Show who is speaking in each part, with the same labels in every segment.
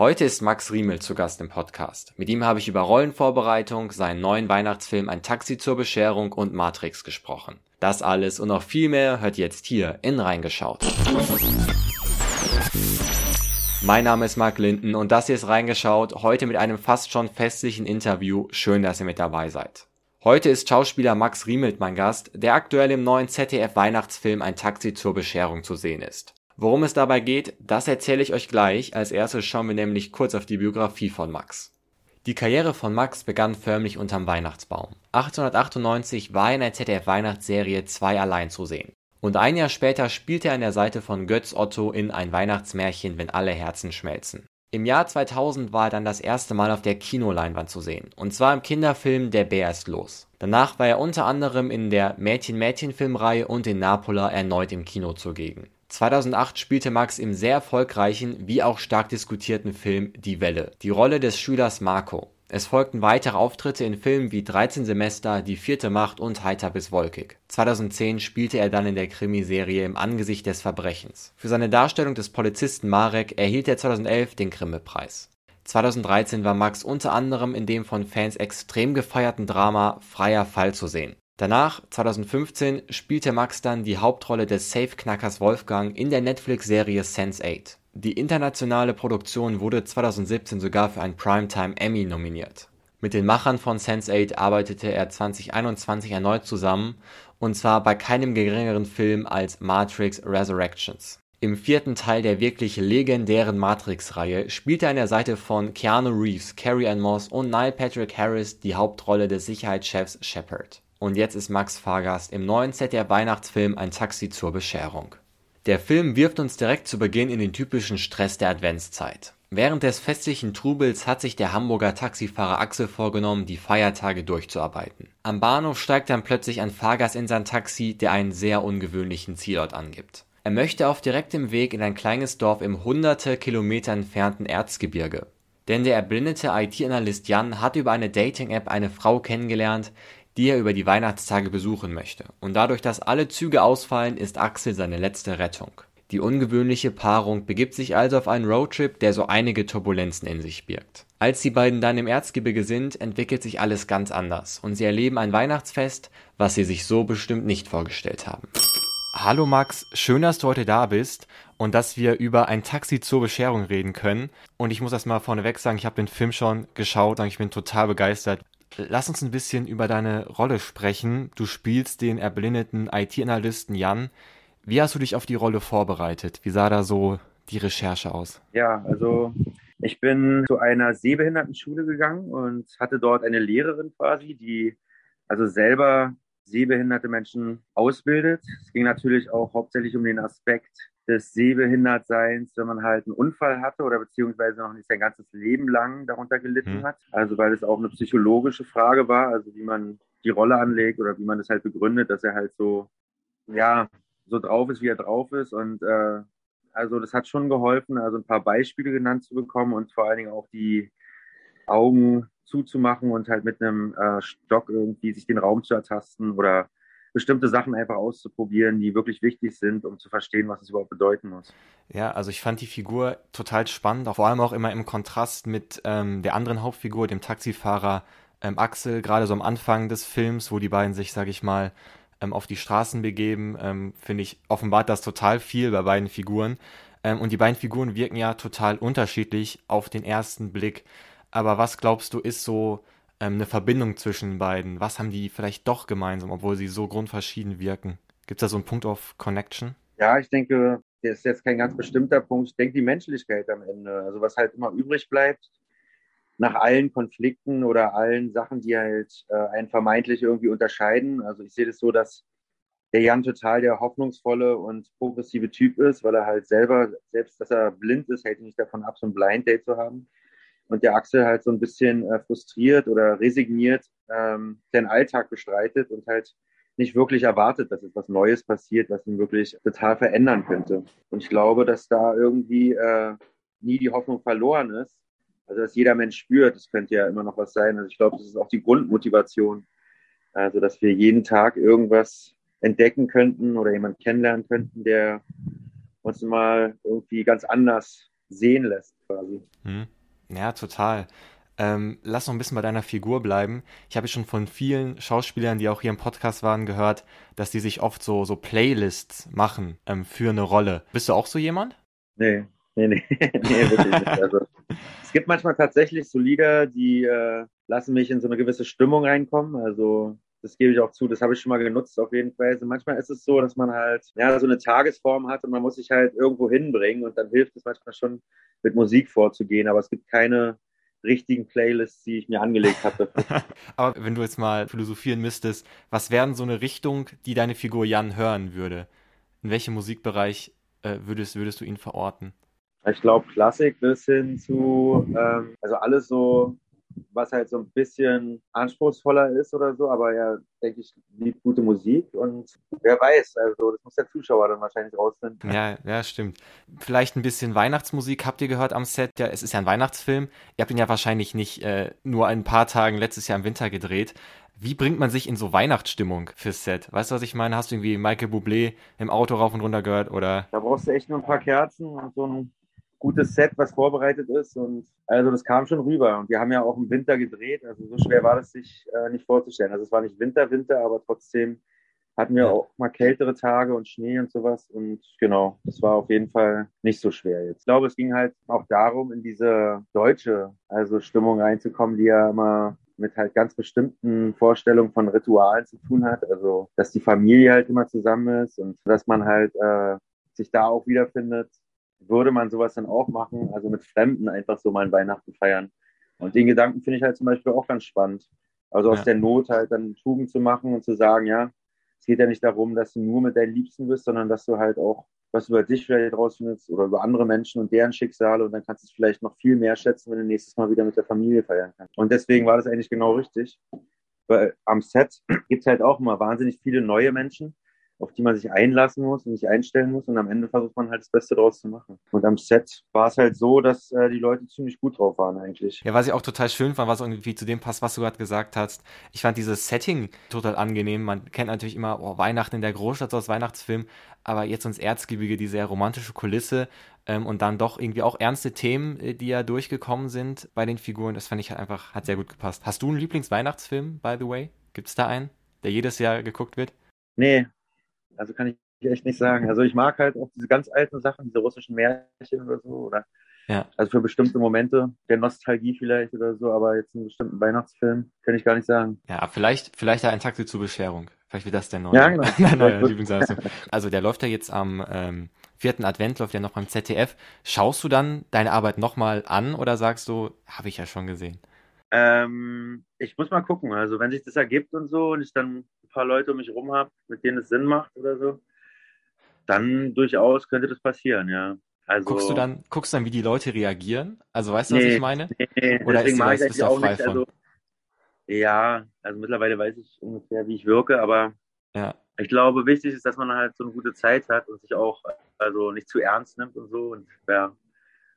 Speaker 1: Heute ist Max Riemel zu Gast im Podcast. Mit ihm habe ich über Rollenvorbereitung, seinen neuen Weihnachtsfilm Ein Taxi zur Bescherung und Matrix gesprochen. Das alles und noch viel mehr hört jetzt hier in Reingeschaut. Mein Name ist Marc Linden und das hier ist Reingeschaut, heute mit einem fast schon festlichen Interview. Schön, dass ihr mit dabei seid. Heute ist Schauspieler Max Riemelt mein Gast, der aktuell im neuen ZDF-Weihnachtsfilm Ein Taxi zur Bescherung zu sehen ist. Worum es dabei geht, das erzähle ich euch gleich. Als erstes schauen wir nämlich kurz auf die Biografie von Max. Die Karriere von Max begann förmlich unterm Weihnachtsbaum. 1898 war er in der ZDF-Weihnachtsserie Zwei allein zu sehen. Und ein Jahr später spielte er an der Seite von Götz Otto in Ein Weihnachtsmärchen, wenn alle Herzen schmelzen. Im Jahr 2000 war er dann das erste Mal auf der Kinoleinwand zu sehen, und zwar im Kinderfilm Der Bär ist los. Danach war er unter anderem in der Mädchen-Mädchen-Filmreihe und in Napola erneut im Kino zugegen. 2008 spielte Max im sehr erfolgreichen wie auch stark diskutierten Film Die Welle die Rolle des Schülers Marco. Es folgten weitere Auftritte in Filmen wie 13 Semester, Die vierte Macht und Heiter bis wolkig. 2010 spielte er dann in der Krimiserie Im Angesicht des Verbrechens. Für seine Darstellung des Polizisten Marek erhielt er 2011 den Grimme-Preis. 2013 war Max unter anderem in dem von Fans extrem gefeierten Drama Freier Fall zu sehen. Danach, 2015, spielte Max dann die Hauptrolle des Safe-Knackers Wolfgang in der Netflix-Serie Sense8. Die internationale Produktion wurde 2017 sogar für einen Primetime Emmy nominiert. Mit den Machern von Sense8 arbeitete er 2021 erneut zusammen, und zwar bei keinem geringeren Film als Matrix Resurrections. Im vierten Teil der wirklich legendären Matrix-Reihe spielte er an der Seite von Keanu Reeves, Carrie-Anne Moss und Neil Patrick Harris die Hauptrolle des Sicherheitschefs Shepard. Und jetzt ist Max Fahrgast im neuen ZDF-Weihnachtsfilm Ein Taxi zur Bescherung. Der Film wirft uns direkt zu Beginn in den typischen Stress der Adventszeit. Während des festlichen Trubels hat sich der Hamburger Taxifahrer Axel vorgenommen, die Feiertage durchzuarbeiten. Am Bahnhof steigt dann plötzlich ein Fahrgast in sein Taxi, der einen sehr ungewöhnlichen Zielort angibt. Er möchte auf direktem Weg in ein kleines Dorf im hunderte Kilometer entfernten Erzgebirge. Denn der erblindete IT-Analyst Jan hat über eine Dating-App eine Frau kennengelernt, die er über die Weihnachtstage besuchen möchte, und dadurch, dass alle Züge ausfallen, ist Axel seine letzte Rettung. Die ungewöhnliche Paarung begibt sich also auf einen Roadtrip, der so einige Turbulenzen in sich birgt. Als die beiden dann im Erzgebirge sind, entwickelt sich alles ganz anders und sie erleben ein Weihnachtsfest, was sie sich so bestimmt nicht vorgestellt haben. Hallo Max, schön, dass du heute da bist und dass wir über ein Taxi zur Bescherung reden können. Und ich muss erst mal vorneweg sagen, ich habe den Film schon geschaut und ich bin total begeistert. Lass uns ein bisschen über deine Rolle sprechen. Du spielst den erblindeten IT-Analysten Jan. Wie hast du dich auf die Rolle vorbereitet? Wie sah da so die Recherche aus?
Speaker 2: Ja, also ich bin zu einer Sehbehindertenschule gegangen und hatte dort eine Lehrerin quasi, die also selber sehbehinderte Menschen ausbildet. Es ging natürlich auch hauptsächlich um den Aspekt des Sehbehindertseins, wenn man halt einen Unfall hatte oder beziehungsweise noch nicht sein ganzes Leben lang darunter gelitten mhm. hat. Also weil es auch eine psychologische Frage war, also wie man die Rolle anlegt oder wie man es halt begründet, dass er halt so, ja, so drauf ist, wie er drauf ist. Und äh, also das hat schon geholfen, also ein paar Beispiele genannt zu bekommen und vor allen Dingen auch die Augen zuzumachen und halt mit einem äh, Stock irgendwie sich den Raum zu ertasten oder bestimmte Sachen einfach auszuprobieren, die wirklich wichtig sind, um zu verstehen, was es überhaupt bedeuten muss.
Speaker 1: Ja, also ich fand die Figur total spannend, vor allem auch immer im Kontrast mit ähm, der anderen Hauptfigur, dem Taxifahrer ähm, Axel, gerade so am Anfang des Films, wo die beiden sich, sag ich mal, ähm, auf die Straßen begeben, ähm, finde ich, offenbart das total viel bei beiden Figuren. Ähm, und die beiden Figuren wirken ja total unterschiedlich auf den ersten Blick. Aber was glaubst du, ist so ähm, eine Verbindung zwischen beiden? Was haben die vielleicht doch gemeinsam, obwohl sie so grundverschieden wirken? Gibt es da so einen Punkt of Connection?
Speaker 2: Ja, ich denke, der ist jetzt kein ganz bestimmter Punkt. Ich denke, die Menschlichkeit am Ende. Also was halt immer übrig bleibt, nach allen Konflikten oder allen Sachen, die halt äh, einen vermeintlich irgendwie unterscheiden. Also ich sehe das so, dass der Jan total der hoffnungsvolle und progressive Typ ist, weil er halt selber, selbst dass er blind ist, hält ihn nicht davon ab, so ein Blind Date zu haben und der Axel halt so ein bisschen äh, frustriert oder resigniert ähm, den Alltag bestreitet und halt nicht wirklich erwartet, dass etwas Neues passiert, was ihn wirklich total verändern könnte. Und ich glaube, dass da irgendwie äh, nie die Hoffnung verloren ist. Also dass jeder Mensch spürt, es könnte ja immer noch was sein. Also ich glaube, das ist auch die Grundmotivation. Also dass wir jeden Tag irgendwas entdecken könnten oder jemanden kennenlernen könnten, der uns mal irgendwie ganz anders sehen lässt quasi.
Speaker 1: Hm. Ja, total. Ähm, lass noch ein bisschen bei deiner Figur bleiben. Ich habe schon von vielen Schauspielern, die auch hier im Podcast waren, gehört, dass die sich oft so, so Playlists machen ähm, für eine Rolle. Bist du auch so jemand?
Speaker 2: Nee, nee, nee, nee wirklich nicht. Also, es gibt manchmal tatsächlich so Lieder, die äh, lassen mich in so eine gewisse Stimmung reinkommen. Also das gebe ich auch zu, das habe ich schon mal genutzt auf jeden Fall. Also manchmal ist es so, dass man halt ja so eine Tagesform hat und man muss sich halt irgendwo hinbringen und dann hilft es manchmal schon mit Musik vorzugehen, aber es gibt keine richtigen Playlists, die ich mir angelegt hatte.
Speaker 1: Aber wenn du jetzt mal philosophieren müsstest, was wäre so eine Richtung, die deine Figur Jan hören würde? In welchem Musikbereich äh, würdest, würdest du ihn verorten?
Speaker 2: Ich glaube, Klassik bis hin zu, ähm, also alles so was halt so ein bisschen anspruchsvoller ist oder so, aber er, denke ich, liebt gute Musik und wer weiß, also das muss der Zuschauer dann wahrscheinlich rausfinden.
Speaker 1: Ja, ja, stimmt. Vielleicht ein bisschen Weihnachtsmusik habt ihr gehört am Set. Ja, es ist ja ein Weihnachtsfilm. Ihr habt ihn ja wahrscheinlich nicht äh, nur ein paar Tagen letztes Jahr im Winter gedreht. Wie bringt man sich in so Weihnachtsstimmung fürs Set? Weißt du, was ich meine? Hast du irgendwie Michael Bublé im Auto rauf und runter gehört oder?
Speaker 2: Da brauchst du echt nur ein paar Kerzen und so ein gutes Set, was vorbereitet ist. Und also das kam schon rüber. Und wir haben ja auch im Winter gedreht. Also so schwer war das sich äh, nicht vorzustellen. Also es war nicht Winter, Winter, aber trotzdem hatten wir auch mal kältere Tage und Schnee und sowas. Und genau, das war auf jeden Fall nicht so schwer jetzt. Ich glaube, es ging halt auch darum, in diese deutsche also Stimmung reinzukommen, die ja immer mit halt ganz bestimmten Vorstellungen von Ritualen zu tun hat. Also, dass die Familie halt immer zusammen ist und dass man halt äh, sich da auch wiederfindet würde man sowas dann auch machen, also mit Fremden einfach so mal ein Weihnachten feiern. Und den Gedanken finde ich halt zum Beispiel auch ganz spannend. Also aus ja. der Not halt dann Tugend zu machen und zu sagen, ja, es geht ja nicht darum, dass du nur mit deinen Liebsten bist, sondern dass du halt auch was über dich vielleicht rausfindest oder über andere Menschen und deren Schicksale und dann kannst du es vielleicht noch viel mehr schätzen, wenn du nächstes Mal wieder mit der Familie feiern kannst. Und deswegen war das eigentlich genau richtig. Weil am Set gibt es halt auch immer wahnsinnig viele neue Menschen auf die man sich einlassen muss und sich einstellen muss. Und am Ende versucht man halt das Beste draus zu machen. Und am Set war es halt so, dass äh, die Leute ziemlich gut drauf waren eigentlich.
Speaker 1: Ja, was ich auch total schön fand, was irgendwie zu dem passt, was du gerade gesagt hast. Ich fand dieses Setting total angenehm. Man kennt natürlich immer oh, Weihnachten in der Großstadt, so als Weihnachtsfilm. Aber jetzt ins Erzgebirge, die sehr romantische Kulisse ähm, und dann doch irgendwie auch ernste Themen, äh, die ja durchgekommen sind bei den Figuren. Das fand ich halt einfach, hat sehr gut gepasst. Hast du einen Lieblingsweihnachtsfilm, by the way? Gibt es da einen, der jedes Jahr geguckt wird?
Speaker 2: Nee, also kann ich echt nicht sagen. Also ich mag halt auch diese ganz alten Sachen, diese russischen Märchen oder so. Oder ja. Also für bestimmte Momente der Nostalgie vielleicht oder so, aber jetzt einen bestimmten Weihnachtsfilm kann ich gar nicht sagen.
Speaker 1: Ja, vielleicht, vielleicht ein Taxi zur Bescherung. Vielleicht wird das der neue,
Speaker 2: ja, genau.
Speaker 1: neue Lieblingsleistung. Also der läuft ja jetzt am ähm, vierten Advent, läuft ja noch beim ZDF. Schaust du dann deine Arbeit nochmal an oder sagst du, habe ich ja schon gesehen?
Speaker 2: Ähm, ich muss mal gucken. Also wenn sich das ergibt und so und ich dann paar Leute um mich rum habe, mit denen es Sinn macht oder so, dann durchaus könnte das passieren, ja.
Speaker 1: Also, guckst du dann, guckst dann, wie die Leute reagieren? Also weißt du, nee, was ich meine? Nee,
Speaker 2: Oder deswegen mache ich das auch nicht. Also, ja, also mittlerweile weiß ich ungefähr, wie ich wirke, aber ja. ich glaube, wichtig ist, dass man halt so eine gute Zeit hat und sich auch also nicht zu ernst nimmt und so. Und ja,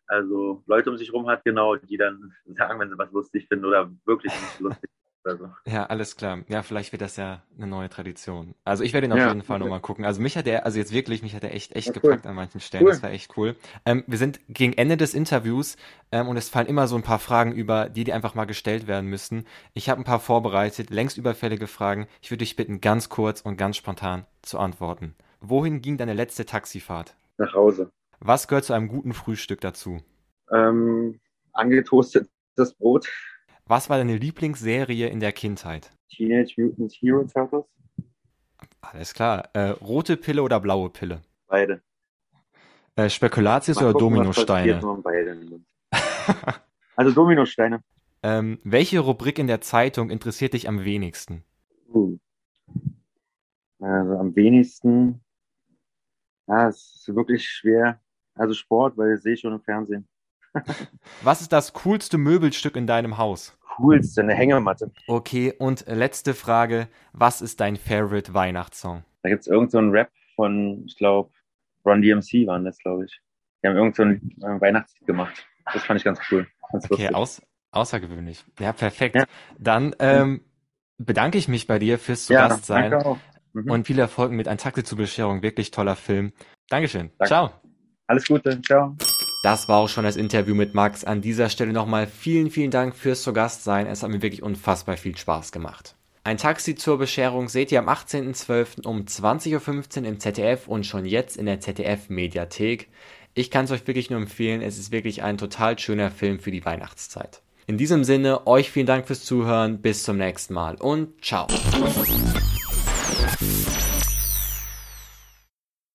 Speaker 2: also Leute um sich rum hat, genau, die dann sagen, wenn sie was lustig finden oder wirklich nicht lustig
Speaker 1: also. Ja, alles klar. Ja, vielleicht wird das ja eine neue Tradition. Also ich werde ihn auf ja, jeden Fall okay. nochmal gucken. Also mich hat er, also jetzt wirklich, mich hat er echt, echt ja, gepackt cool. an manchen Stellen. Cool. Das war echt cool. Ähm, wir sind gegen Ende des Interviews ähm, und es fallen immer so ein paar Fragen über, die, die einfach mal gestellt werden müssen. Ich habe ein paar vorbereitet, längst überfällige Fragen. Ich würde dich bitten, ganz kurz und ganz spontan zu antworten. Wohin ging deine letzte Taxifahrt?
Speaker 2: Nach Hause.
Speaker 1: Was gehört zu einem guten Frühstück dazu?
Speaker 2: Ähm, angetoastetes Brot.
Speaker 1: Was war deine Lieblingsserie in der Kindheit?
Speaker 2: Teenage Mutant Hero Turtles.
Speaker 1: Alles klar. Äh, rote Pille oder blaue Pille?
Speaker 2: Beide.
Speaker 1: Äh, Spekulatius Mal oder gucken, Dominosteine?
Speaker 2: also Dominosteine.
Speaker 1: Ähm, welche Rubrik in der Zeitung interessiert dich am wenigsten?
Speaker 2: Uh. Also am wenigsten ja, es ist wirklich schwer. Also Sport, weil das sehe ich schon im Fernsehen.
Speaker 1: Was ist das coolste Möbelstück in deinem Haus?
Speaker 2: Coolste, eine Hängematte.
Speaker 1: Okay, und letzte Frage. Was ist dein Favorite Weihnachtssong?
Speaker 2: Da gibt es irgendeinen so Rap von, ich glaube, Ron DMC waren das, glaube ich. Die haben irgendeinen so äh, Weihnachtslied gemacht. Das fand ich ganz cool. Ganz
Speaker 1: okay, aus, außergewöhnlich. Ja, perfekt. Ja. Dann ähm, bedanke ich mich bei dir fürs zu ja, Gast sein. Mhm. Und viel Erfolg mit Ein Takte zur Bescherung. Wirklich toller Film. Dankeschön. Danke. Ciao.
Speaker 2: Alles Gute. Ciao.
Speaker 1: Das war auch schon das Interview mit Max. An dieser Stelle nochmal vielen, vielen Dank fürs zu Gast sein. Es hat mir wirklich unfassbar viel Spaß gemacht. Ein Taxi zur Bescherung seht ihr am 18.12. um 20.15 Uhr im ZDF und schon jetzt in der ZDF-Mediathek. Ich kann es euch wirklich nur empfehlen. Es ist wirklich ein total schöner Film für die Weihnachtszeit. In diesem Sinne, euch vielen Dank fürs Zuhören. Bis zum nächsten Mal und ciao.